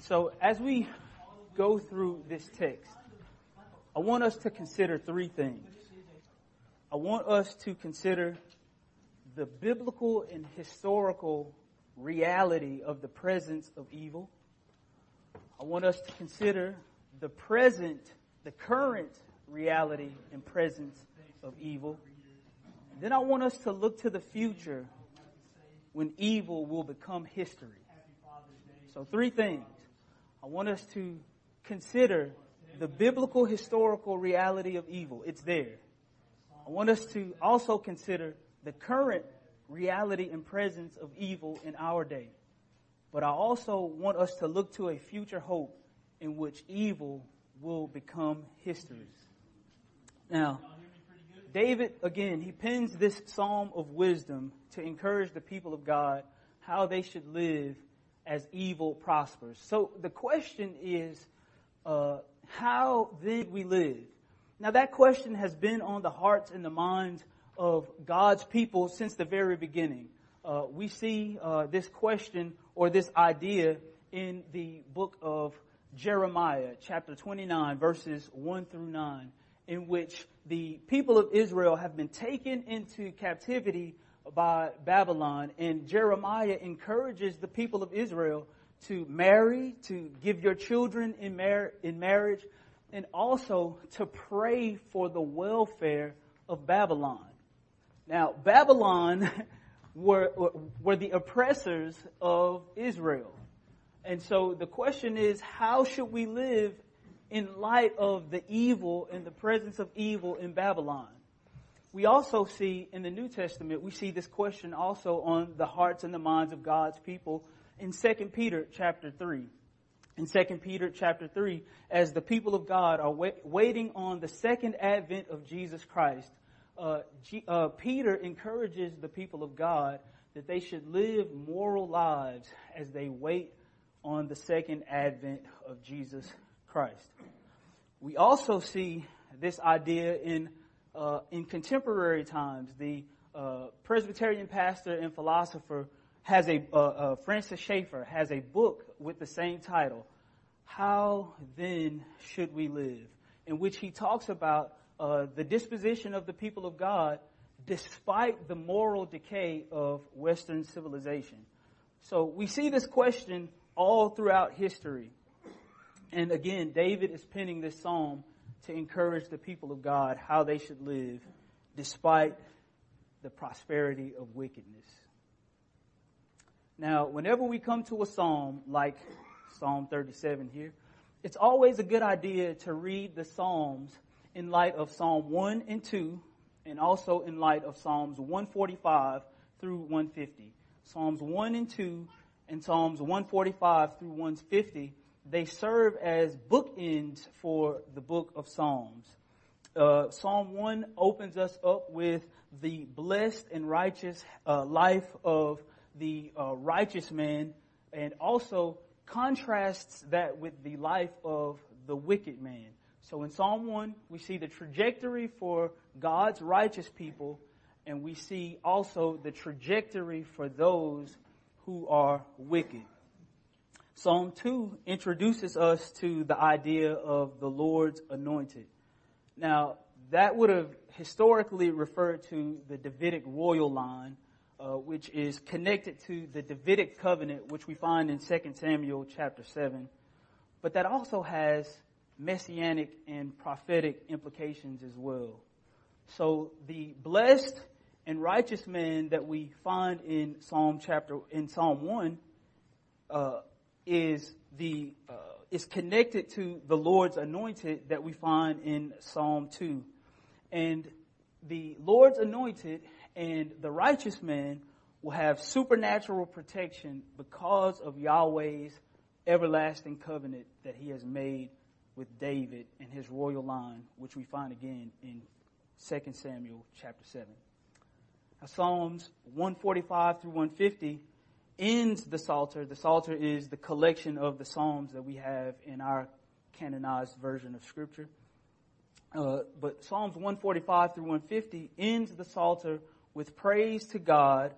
So as we go through this text, I want us to consider three things. I want us to consider the biblical and historical reality of the presence of evil. I want us to consider the present, the current reality and presence of evil. Then I want us to look to the future when evil will become history. So three things. I want us to consider the biblical historical reality of evil. It's there. I want us to also consider the current reality and presence of evil in our day. But I also want us to look to a future hope in which evil will become history. Now, David, again, he pens this psalm of wisdom to encourage the people of God how they should live as evil prospers. So the question is, uh, how then we live? Now that question has been on the hearts and the minds of God's people since the very beginning. Uh, we see uh, this question or this idea in the book of Jeremiah, chapter 29, verses 1 through 9, in which the people of Israel have been taken into captivity by Babylon, and Jeremiah encourages the people of Israel to marry, to give your children in, mar- in marriage, and also to pray for the welfare of Babylon. Now, Babylon were, were the oppressors of Israel. And so the question is, how should we live in light of the evil and the presence of evil in Babylon? We also see in the New Testament, we see this question also on the hearts and the minds of God's people in 2 Peter chapter 3. In 2 Peter chapter 3, as the people of God are wait, waiting on the second advent of Jesus Christ, uh, G, uh, Peter encourages the people of God that they should live moral lives as they wait on the second advent of Jesus Christ. We also see this idea in uh, in contemporary times. The uh, Presbyterian pastor and philosopher has a uh, uh, Francis Schaeffer has a book with the same title, "How Then Should We Live," in which he talks about uh, the disposition of the people of God despite the moral decay of Western civilization. So we see this question all throughout history. And again, David is penning this psalm to encourage the people of God how they should live despite the prosperity of wickedness. Now, whenever we come to a psalm like Psalm 37 here, it's always a good idea to read the psalms in light of Psalm 1 and 2 and also in light of Psalms 145 through 150. Psalms 1 and 2 and Psalms 145 through 150, they serve as bookends for the book of Psalms. Uh, Psalm 1 opens us up with the blessed and righteous uh, life of the uh, righteous man and also contrasts that with the life of the wicked man. So in Psalm 1, we see the trajectory for God's righteous people, and we see also the trajectory for those who are wicked. Psalm 2 introduces us to the idea of the Lord's anointed. Now, that would have historically referred to the Davidic royal line, uh, which is connected to the Davidic covenant, which we find in 2 Samuel chapter 7. But that also has messianic and prophetic implications as well. So the blessed and righteous man that we find in Psalm chapter in Psalm one uh, is the uh, is connected to the Lord's anointed that we find in Psalm two, and the Lord's anointed and the righteous man will have supernatural protection because of Yahweh's everlasting covenant that He has made with David and his royal line, which we find again in 2 Samuel chapter 7. Psalms 145 through 150 ends the Psalter. The Psalter is the collection of the Psalms that we have in our canonized version of Scripture. Uh, but Psalms 145 through 150 ends the Psalter with praise to God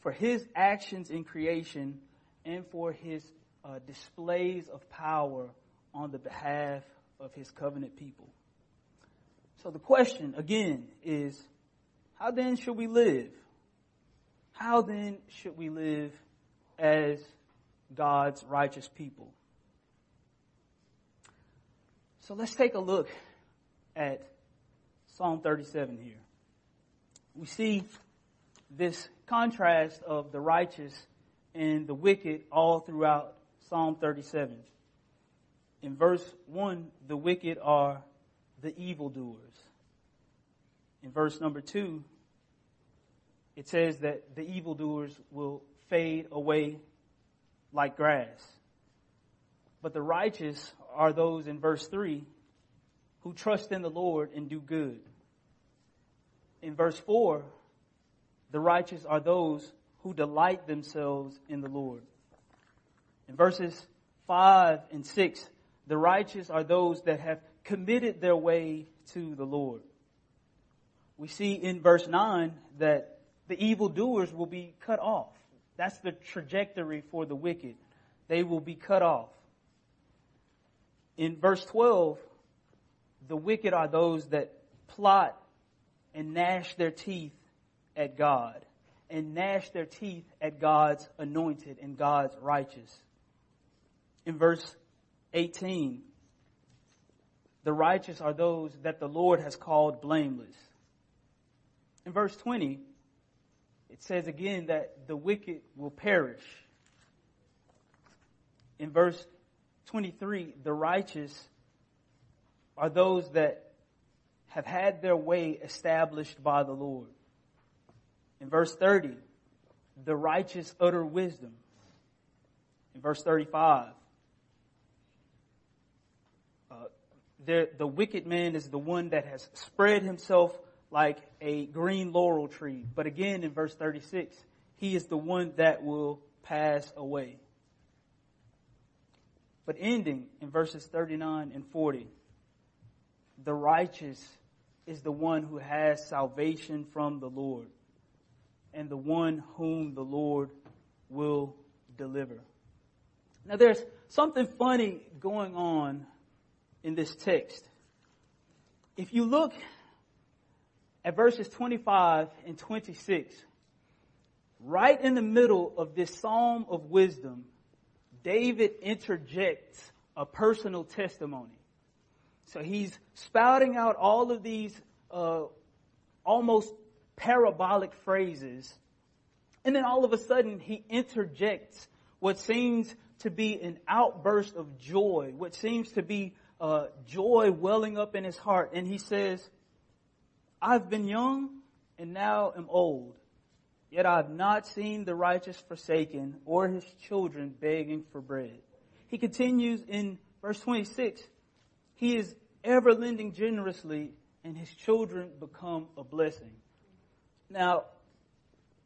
for His actions in creation and for His uh, displays of power on the behalf of his covenant people. So the question again is, how then should we live? How then should we live as God's righteous people? So let's take a look at Psalm 37 here. We see this contrast of the righteous and the wicked all throughout Psalm 37. In verse 1, the wicked are the evildoers. In verse number 2, it says that the evildoers will fade away like grass. But the righteous are those in verse 3 who trust in the Lord and do good. In verse 4, the righteous are those who delight themselves in the Lord. In verses 5 and 6, the righteous are those that have committed their way to the Lord. We see in verse 9 that the evildoers will be cut off. That's the trajectory for the wicked. They will be cut off. In verse 12, the wicked are those that plot and gnash their teeth at God and gnash their teeth at God's anointed and God's righteous. In verse 18, the righteous are those that the Lord has called blameless. In verse 20, it says again that the wicked will perish. In verse 23, the righteous are those that have had their way established by the Lord. In verse 30, the righteous utter wisdom. In verse 35, uh, the, the wicked man is the one that has spread himself like a green laurel tree. But again, in verse 36, he is the one that will pass away. But ending in verses 39 and 40, the righteous is the one who has salvation from the Lord and the one whom the Lord will deliver. Now there's something funny going on in this text. If you look at verses 25 and 26, right in the middle of this psalm of wisdom, David interjects a personal testimony. So he's spouting out all of these uh, almost parabolic phrases. And then all of a sudden he interjects what seems to be an outburst of joy, what seems to be uh, joy welling up in his heart. And he says, I've been young and now am old, yet I've not seen the righteous forsaken or his children begging for bread. He continues in verse 26, he is ever lending generously and his children become a blessing. Now,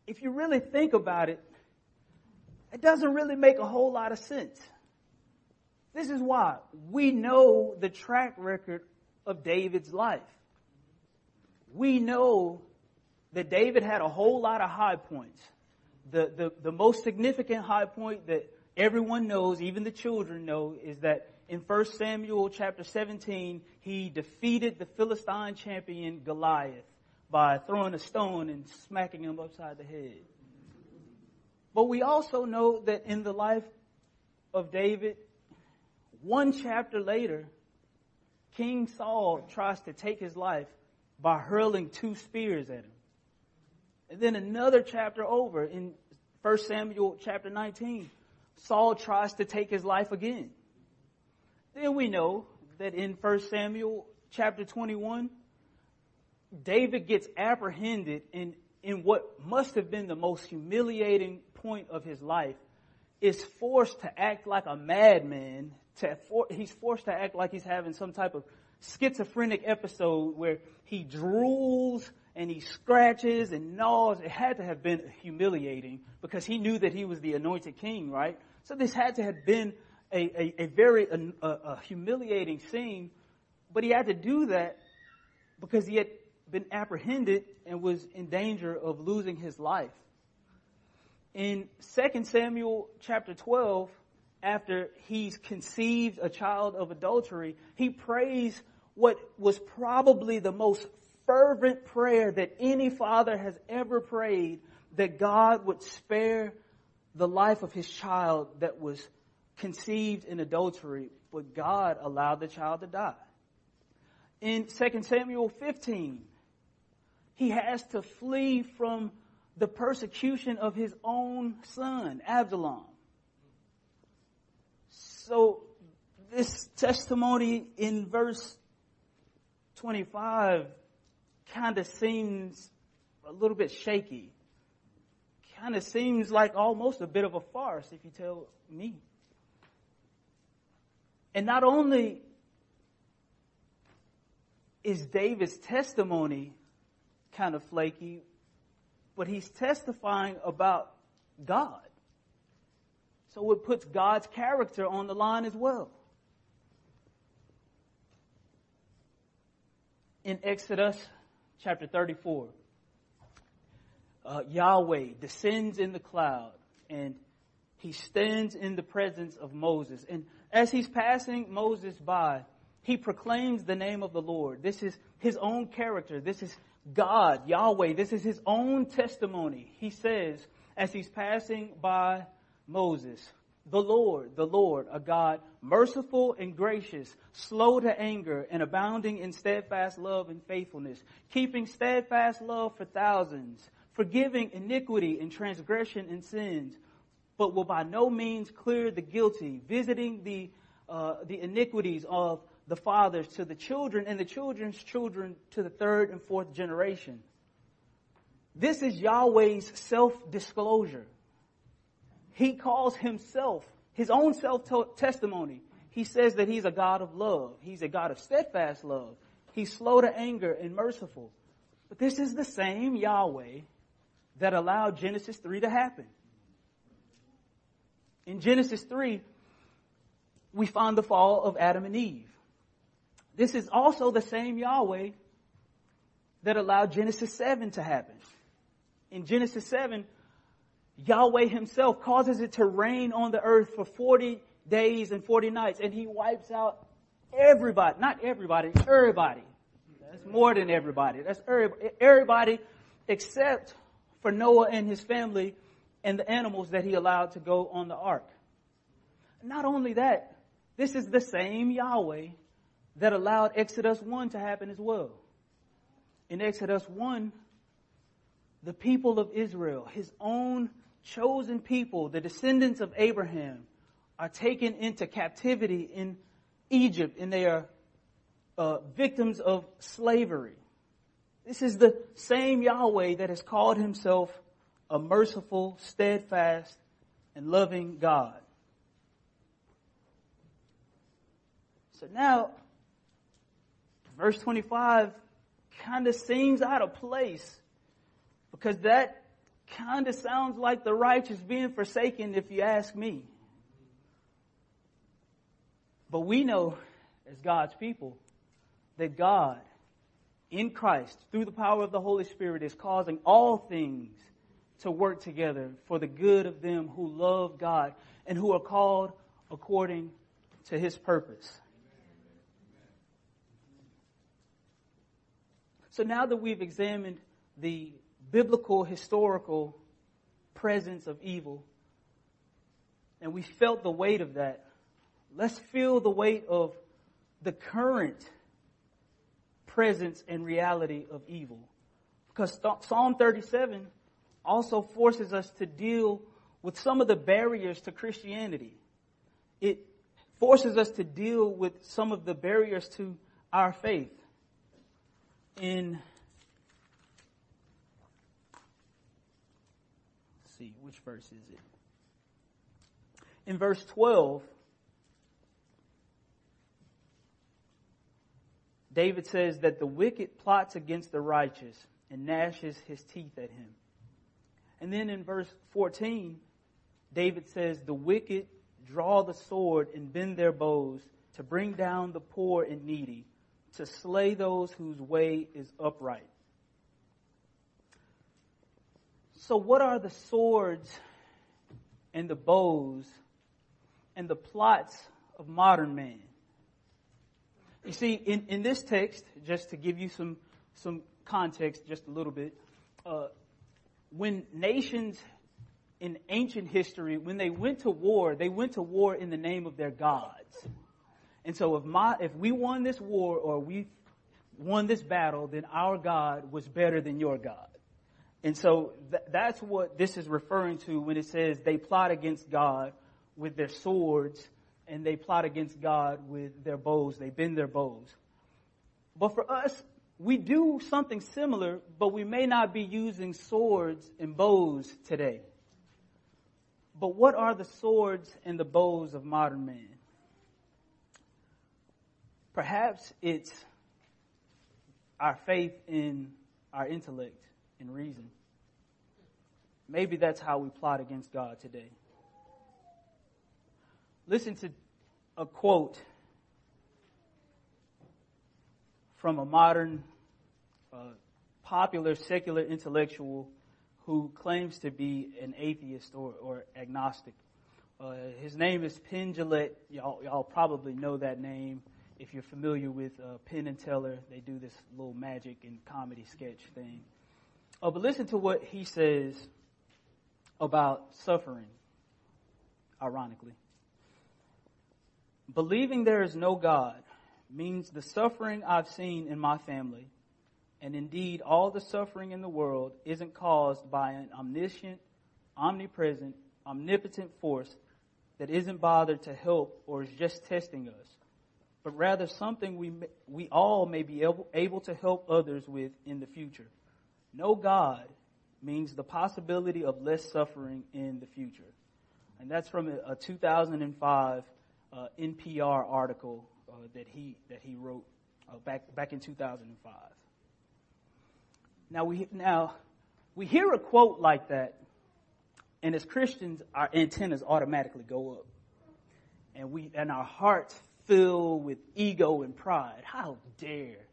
if you really think about it, it doesn't really make a whole lot of sense. This is why we know the track record of David's life. We know that David had a whole lot of high points. The, the, the most significant high point that everyone knows, even the children know, is that in 1 Samuel chapter 17, he defeated the Philistine champion Goliath by throwing a stone and smacking him upside the head. But we also know that in the life of David, one chapter later, King Saul tries to take his life by hurling two spears at him. And then another chapter over in 1 Samuel chapter 19, Saul tries to take his life again. Then we know that in 1 Samuel chapter 21, David gets apprehended in, in what must have been the most humiliating point of his life, is forced to act like a madman. To, for, he's forced to act like he's having some type of schizophrenic episode where he drools and he scratches and gnaws. It had to have been humiliating because he knew that he was the anointed king, right? So this had to have been a, a, a very a, a humiliating scene, but he had to do that because he had been apprehended and was in danger of losing his life. In 2 Samuel chapter 12, after he's conceived a child of adultery, he prays what was probably the most fervent prayer that any father has ever prayed that God would spare the life of his child that was conceived in adultery, but God allowed the child to die. In 2 Samuel 15, he has to flee from the persecution of his own son, Absalom. So this testimony in verse 25 kind of seems a little bit shaky. Kind of seems like almost a bit of a farce if you tell me. And not only is David's testimony kind of flaky, but he's testifying about God. So it puts God's character on the line as well. In Exodus chapter 34, uh, Yahweh descends in the cloud and he stands in the presence of Moses. And as he's passing Moses by, he proclaims the name of the Lord. This is his own character. This is God, Yahweh. This is his own testimony. He says, as he's passing by Moses, the Lord, the Lord, a God merciful and gracious, slow to anger and abounding in steadfast love and faithfulness, keeping steadfast love for thousands, forgiving iniquity and transgression and sins, but will by no means clear the guilty, visiting the, uh, the iniquities of the fathers to the children and the children's children to the third and fourth generation. This is Yahweh's self-disclosure. He calls himself, his own self-testimony. He says that he's a God of love. He's a God of steadfast love. He's slow to anger and merciful. But this is the same Yahweh that allowed Genesis 3 to happen. In Genesis 3, we find the fall of Adam and Eve. This is also the same Yahweh that allowed Genesis 7 to happen. In Genesis 7, Yahweh himself causes it to rain on the earth for 40 days and 40 nights and he wipes out everybody, not everybody, everybody. That's more than everybody. That's everybody except for Noah and his family and the animals that he allowed to go on the ark. Not only that, this is the same Yahweh that allowed Exodus 1 to happen as well. In Exodus 1, the people of Israel, his own chosen people, the descendants of Abraham, are taken into captivity in Egypt and they are uh, victims of slavery. This is the same Yahweh that has called himself a merciful, steadfast, and loving God. So now, verse 25 kind of seems out of place because that kind of sounds like the righteous being forsaken if you ask me. But we know as God's people that God in Christ through the power of the Holy Spirit is causing all things to work together for the good of them who love God and who are called according to his purpose. So now that we've examined the biblical historical presence of evil and we felt the weight of that, let's feel the weight of the current presence and reality of evil. Because Psalm 37 also forces us to deal with some of the barriers to Christianity. It forces us to deal with some of the barriers to our faith. In see which verse is it? In verse 12, David says that the wicked plots against the righteous and gnashes his teeth at him. And then in verse 14, David says, The wicked draw the sword and bend their bows to bring down the poor and needy, to slay those whose way is upright. So, what are the swords and the bows and the plots of modern man. You see, in, in this text, just to give you some, some context just a little bit, uh, when nations in ancient history, when they went to war, they went to war in the name of their gods. And so if my, if we won this war or we won this battle, then our God was better than your God. And so th- that's what this is referring to when it says they plot against God with their swords and they plot against God with their bows. They bend their bows. But for us, we do something similar, but we may not be using swords and bows today. But what are the swords and the bows of modern man? Perhaps it's our faith in our intellect and reason. Maybe that's how we plot against God today. Listen to a quote from a modern, uh, popular secular intellectual who claims to be an atheist or, or agnostic. Uh, his name is Penn Jillette. Y'all, y'all probably know that name. If you're familiar with uh, Penn and Teller, they do this little magic and comedy sketch thing. Uh, but listen to what he says about suffering, ironically. Believing there is no God means the suffering I've seen in my family, and indeed all the suffering in the world, isn't caused by an omniscient, omnipresent, omnipotent force that isn't bothered to help or is just testing us, but rather something we, we all may be able, able to help others with in the future. No God means the possibility of less suffering in the future. And that's from a, a 2005 uh, NPR article uh, that he that he wrote uh, back back in 2005. Now we now we hear a quote like that, and as Christians, our antennas automatically go up, and we and our hearts fill with ego and pride. How dare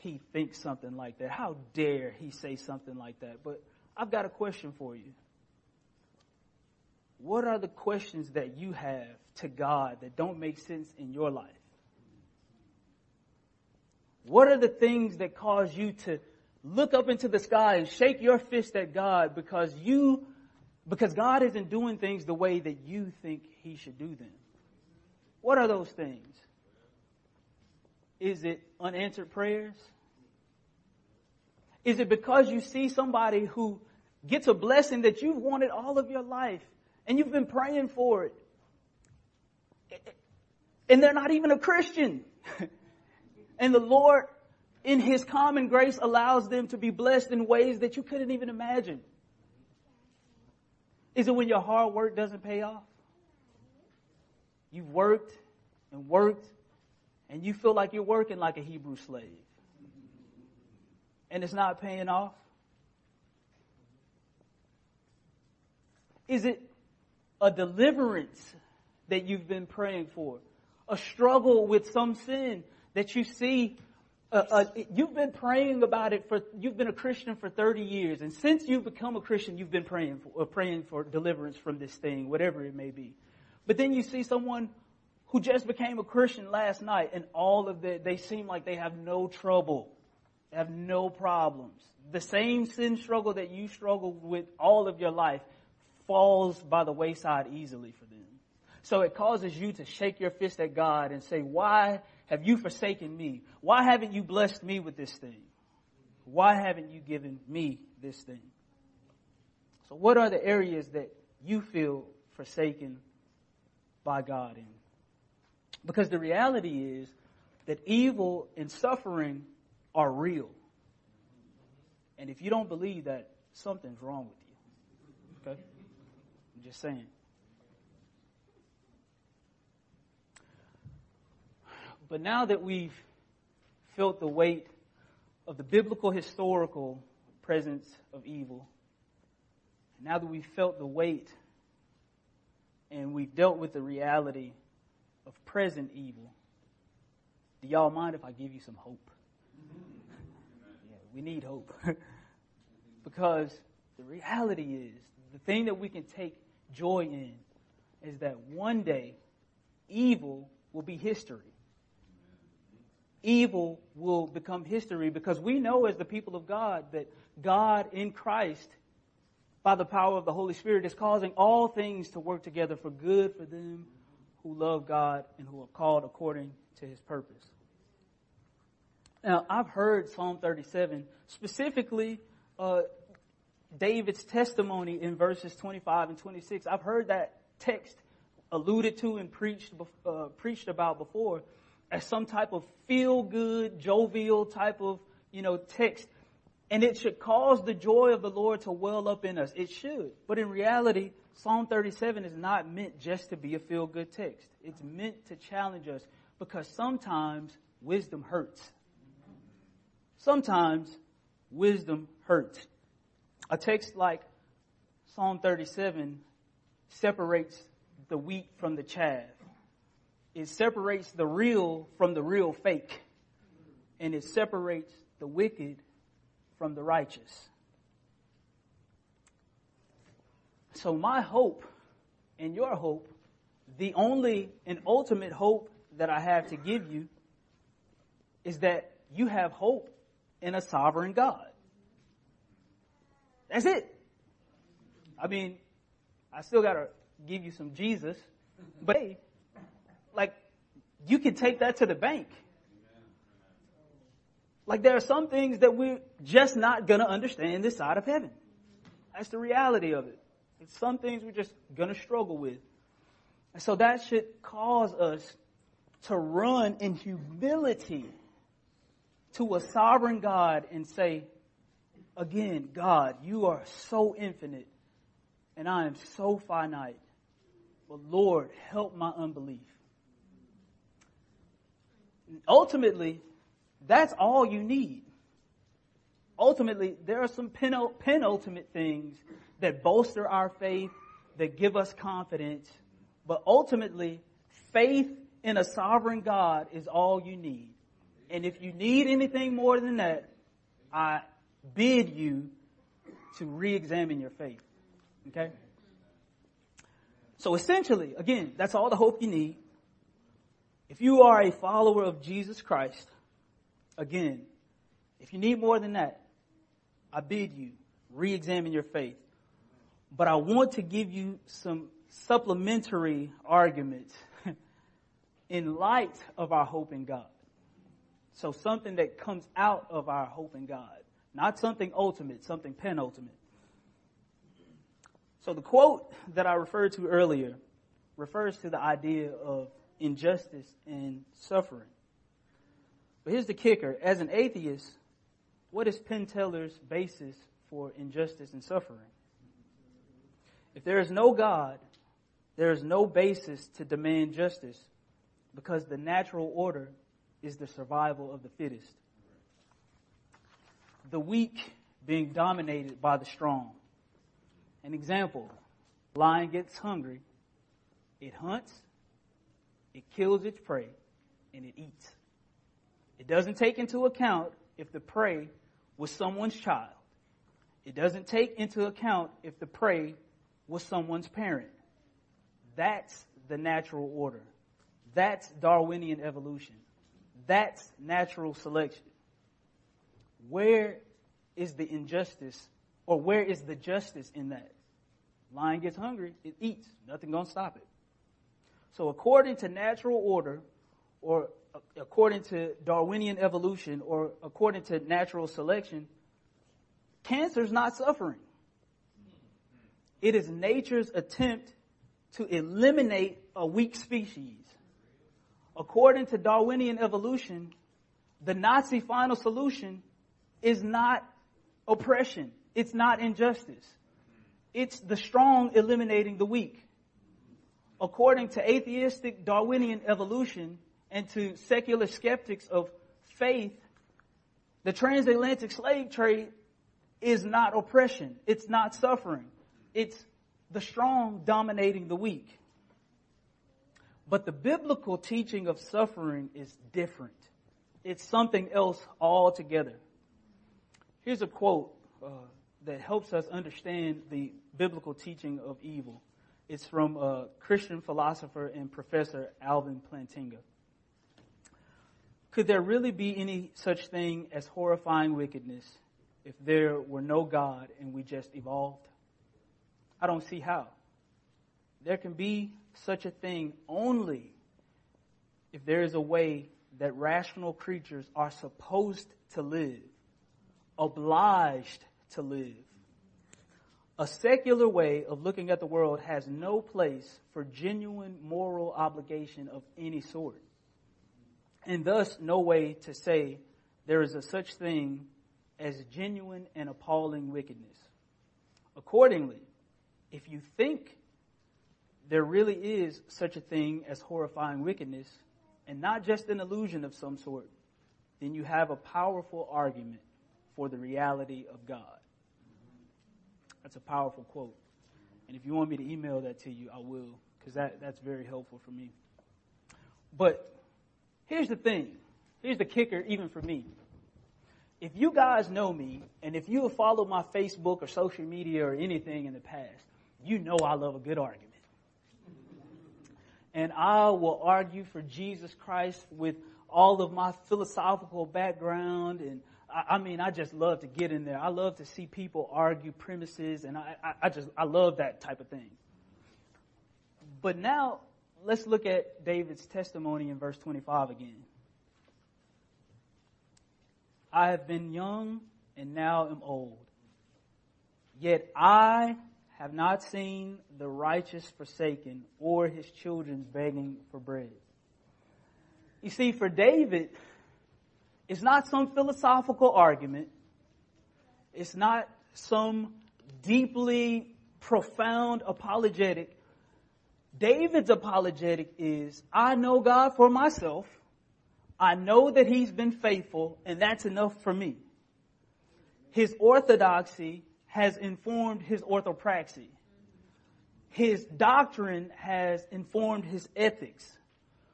he thinks something like that? How dare he say something like that? But I've got a question for you. What are the questions that you have to God that don't make sense in your life? What are the things that cause you to look up into the sky and shake your fist at God because you, because God isn't doing things the way that you think He should do them? What are those things? Is it unanswered prayers? Is it because you see somebody who gets a blessing that you've wanted all of your life and you've been praying for it? And they're not even a Christian. and the Lord, in His common grace, allows them to be blessed in ways that you couldn't even imagine. Is it when your hard work doesn't pay off? You've worked and worked and you feel like you're working like a Hebrew slave. And it's not paying off? Is it a deliverance that you've been praying for? A struggle with some sin that you see uh, uh, you've been praying about it for, you've been a Christian for 30 years, and since you've become a Christian, you've been praying for, uh, praying for deliverance from this thing, whatever it may be. But then you see someone who just became a Christian last night, and all of the, they seem like they have no trouble, they have no problems. The same sin struggle that you struggled with all of your life falls by the wayside easily for them. So it causes you to shake your fist at God and say, why have you forsaken me? Why haven't you blessed me with this thing? Why haven't you given me this thing? So what are the areas that you feel forsaken by God in? Because the reality is that evil and suffering are real. And if you don't believe that, something's wrong with you. Okay? I'm just saying. But now that we've felt the weight of the biblical historical presence of evil, now that we've felt the weight and we've dealt with the reality present evil, do y'all mind if I give you some hope? yeah, we need hope. because the reality is, the thing that we can take joy in is that one day evil will be history. Evil will become history because we know as the people of God that God in Christ, by the power of the Holy Spirit, is causing all things to work together for good for them who love God and who are called according to his purpose. Now, I've heard Psalm 37, specifically uh, David's testimony in verses 25 and 26. I've heard that text alluded to and preached uh, preached about before as some type of feel good, jovial type of you know text, and it should cause the joy of the Lord to well up in us. It should, but in reality, Psalm 37 is not meant just to be a feel good text. It's meant to challenge us because sometimes wisdom hurts. Sometimes wisdom hurts. A text like Psalm 37 separates the wheat from the chaff. It separates the real from the real fake. And it separates the wicked from the righteous. So my hope and your hope, the only and ultimate hope that I have to give you is that you have hope in a sovereign God. That's it. I mean, I still gotta give you some Jesus, but hey, like, you can take that to the bank. Like there are some things that we're just not gonna understand this side of heaven. That's the reality of it. Some things we're just gonna struggle with. And so that should cause us to run in humility to a sovereign God and say, again, God, you are so infinite and I am so finite. But Lord, help my unbelief. Ultimately, that's all you need. Ultimately, there are some penultimate things that bolster our faith, that give us confidence, but ultimately, faith in a sovereign God is all you need. And if you need anything more than that, I bid you to re-examine your faith. Okay? So essentially, again, that's all the hope you need. If you are a follower of Jesus Christ, again, if you need more than that, I bid you re-examine your faith. But I want to give you some supplementary arguments in light of our hope in God. So something that comes out of our hope in God. Not something ultimate, something penultimate. So the quote that I referred to earlier refers to the idea of injustice and suffering. But here's the kicker. As an atheist, what is Penn Teller's basis for injustice and suffering? If there is no God, there is no basis to demand justice because the natural order is the survival of the fittest. The weak being dominated by the strong. An example, lion gets hungry, it hunts, it kills its prey, and it eats. It doesn't take into account if the prey was someone's child. It doesn't take into account if the prey was someone's parent. That's the natural order. That's Darwinian evolution. That's natural selection. Where is the injustice or where is the justice in that? Lion gets hungry, it eats. Nothing gonna stop it. So according to natural order, or according to Darwinian evolution, or according to natural selection, cancer is not suffering. It is nature's attempt to eliminate a weak species according to Darwinian evolution, the Nazi final solution is not oppression. It's not injustice. It's the strong eliminating the weak. According to atheistic Darwinian evolution and to secular skeptics of faith, the transatlantic slave trade is not oppression. It's not suffering. It's the strong dominating the weak. But the biblical teaching of suffering is different. It's something else altogether. Here's a quote uh, that helps us understand the biblical teaching of evil. It's from a Christian philosopher and professor Alvin Plantinga. Could there really be any such thing as horrifying wickedness if there were no God and we just evolved? I don't see how. There can be such a thing only if there is a way that rational creatures are supposed to live, obliged to live. A secular way of looking at the world has no place for genuine moral obligation of any sort. And thus no way to say there is a such thing as genuine and appalling wickedness. Accordingly, if you think there really is such a thing as horrifying wickedness, and not just an illusion of some sort, then you have a powerful argument for the reality of God. That's a powerful quote. And if you want me to email that to you, I will, because that, that's very helpful for me. But here's the thing. Here's the kicker, even for me. If you guys know me, and if you have followed my Facebook or social media or anything in the past, you know I love a good argument and I will argue for Jesus Christ with all of my philosophical background and I, I mean, I just love to get in there. I love to see people argue premises and I, I, I just, I love that type of thing. But now, let's look at David's testimony in verse 25 again. I have been young and now am old. Yet I have not seen the righteous forsaken or his children begging for bread. You see, for David, it's not some philosophical argument. It's not some deeply profound apologetic. David's apologetic is, I know God for myself. I know that he's been faithful and that's enough for me. His orthodoxy has informed his orthopraxy. His doctrine has informed his ethics.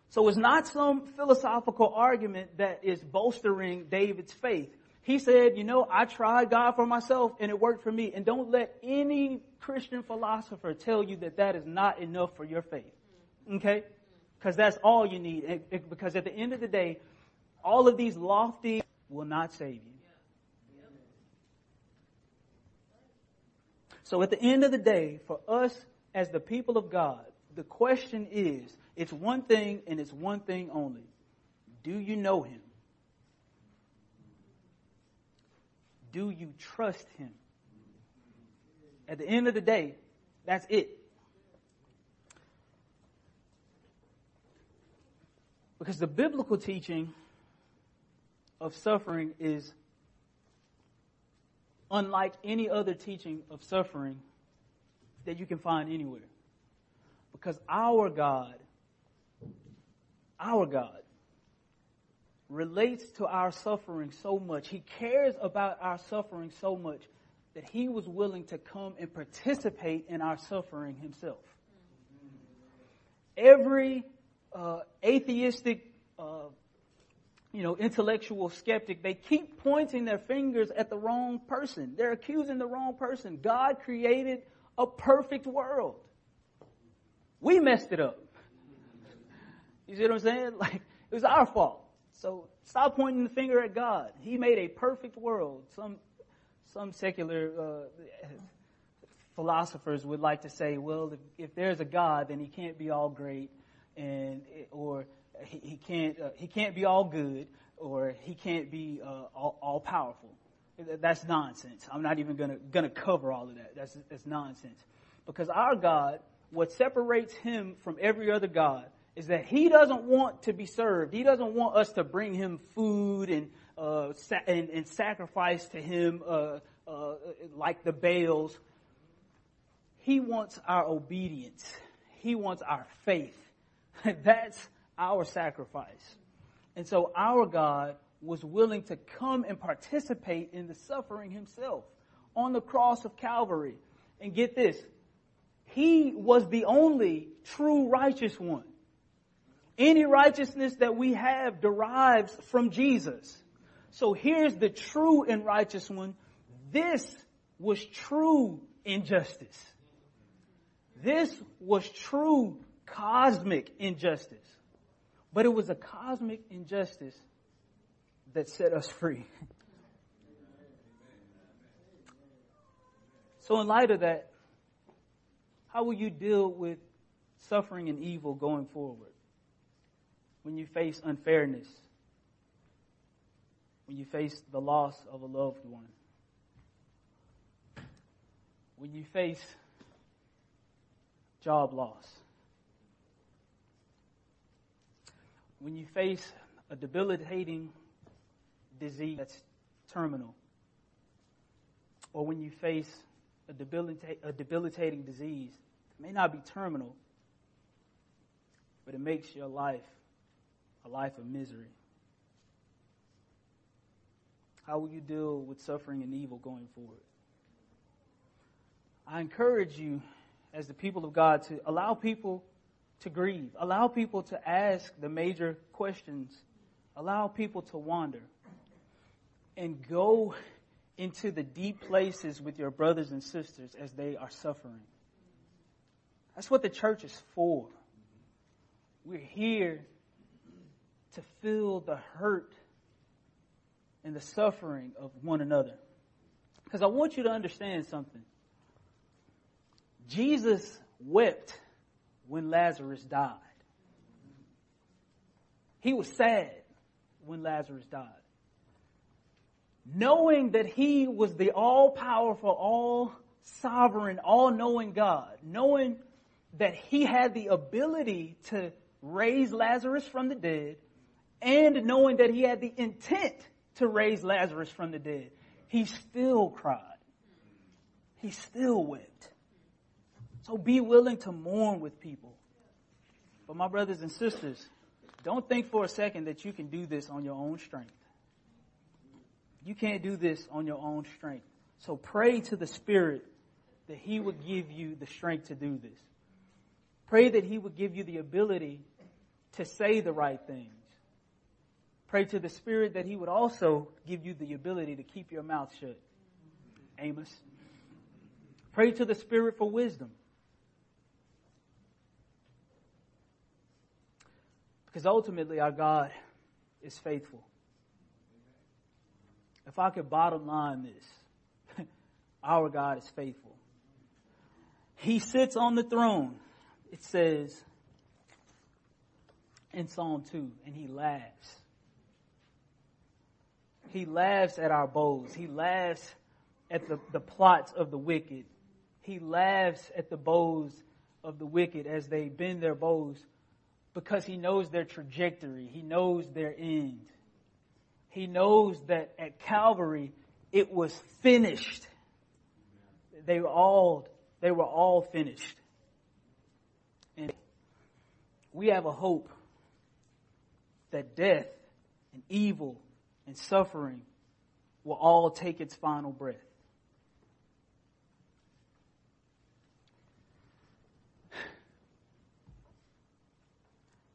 So it's not some philosophical argument that is bolstering David's faith. He said, you know, I tried God for myself and it worked for me. And don't let any Christian philosopher tell you that that is not enough for your faith. Okay? Because that's all you need. Because at the end of the day, all of these lofty will not save you. So at the end of the day, for us as the people of God, the question is, it's one thing and it's one thing only. Do you know Him? Do you trust Him? At the end of the day, that's it. Because the biblical teaching of suffering is unlike any other teaching of suffering that you can find anywhere. Because our God, our God, relates to our suffering so much. He cares about our suffering so much that he was willing to come and participate in our suffering himself. Every uh, atheistic uh, you know, intellectual skeptic, they keep pointing their fingers at the wrong person. They're accusing the wrong person. God created a perfect world. We messed it up. You see what I'm saying? Like, it was our fault. So stop pointing the finger at God. He made a perfect world. Some, some secular, uh, philosophers would like to say, well, if, if, there's a God, then he can't be all great and, or he, he can't uh, he can't be all good or he can't be uh, all, all, powerful. That's nonsense. I'm not even gonna gonna cover all of that. That's that's nonsense. Because our God, what separates him from every other God is that he doesn't want to be served. He doesn't want us to bring him food and uh, and, and, sacrifice to him uh, uh, like the Baals. He wants our obedience. He wants our faith. That's our sacrifice. And so our God was willing to come and participate in the suffering himself on the cross of Calvary. And get this, he was the only true righteous one. Any righteousness that we have derives from Jesus. So here's the true and righteous one. This was true injustice. This was true cosmic injustice. But it was a cosmic injustice that set us free. So in light of that, how will you deal with suffering and evil going forward? When you face unfairness, when you face the loss of a loved one, when you face job loss, when you face a debilitating disease that's terminal, or when you face a, debilita- a debilitating disease, it may not be terminal, but it makes your life a life of misery. How will you deal with suffering and evil going forward? I encourage you, as the people of God, to allow people to grieve, allow people to ask the major questions, allow people to wander, and go into the deep places with your brothers and sisters as they are suffering. That's what the church is for. We're here to feel the hurt and the suffering of one another. Because I want you to understand something. Jesus wept when Lazarus died. He was sad when Lazarus died knowing that he was the all powerful, all sovereign, all knowing God, knowing that he had the ability to raise Lazarus from the dead, and knowing that he had the intent to raise Lazarus from the dead, he still cried. He still wept. So be willing to mourn with people. But my brothers and sisters, don't think for a second that you can do this on your own strength. You can't do this on your own strength. So pray to the Spirit that He would give you the strength to do this. Pray that He would give you the ability to say the right things. Pray to the Spirit that He would also give you the ability to keep your mouth shut. Amos. Pray to the Spirit for wisdom. Because ultimately our God is faithful. If I could bottom line this, our God is faithful. He sits on the throne, it says in Psalm 2, and he laughs. He laughs at our bows. He laughs at the, the plots of the wicked. He laughs at the bows of the wicked as they bend their bows because he knows their trajectory. He knows their end he knows that at Calvary it was finished. They were all, they were all finished. And we have a hope that death and evil and suffering will all take its final breath.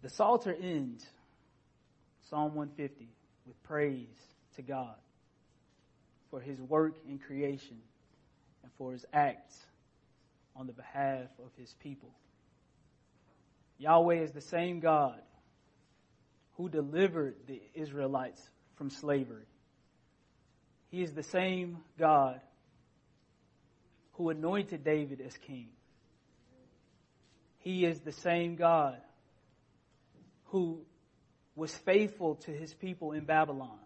The Psalter ends, Psalm 150 with praise to God for his work in creation and for his acts on the behalf of his people. Yahweh is the same God who delivered the Israelites from slavery. He is the same God who anointed David as king. He is the same God who was faithful to his people in Babylon.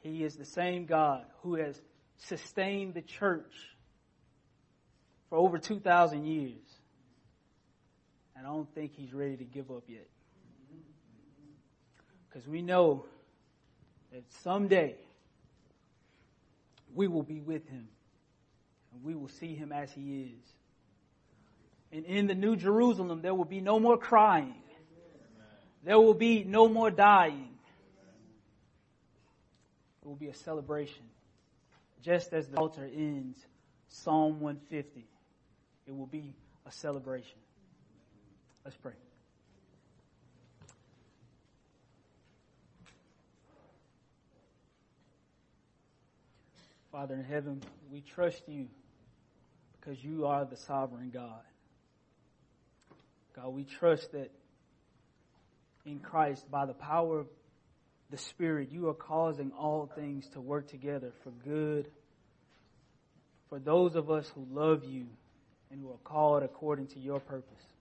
He is the same God who has sustained the church for over 2,000 years. And I don't think he's ready to give up yet. Because we know that someday we will be with him and we will see him as he is. And in the New Jerusalem, there will be no more crying there will be no more dying. It will be a celebration. Just as the Psalter ends Psalm 150. It will be a celebration. Let's pray. Father in heaven, we trust you because you are the sovereign God. God, we trust that in Christ, by the power of the Spirit, you are causing all things to work together for good for those of us who love you and who are called according to your purpose.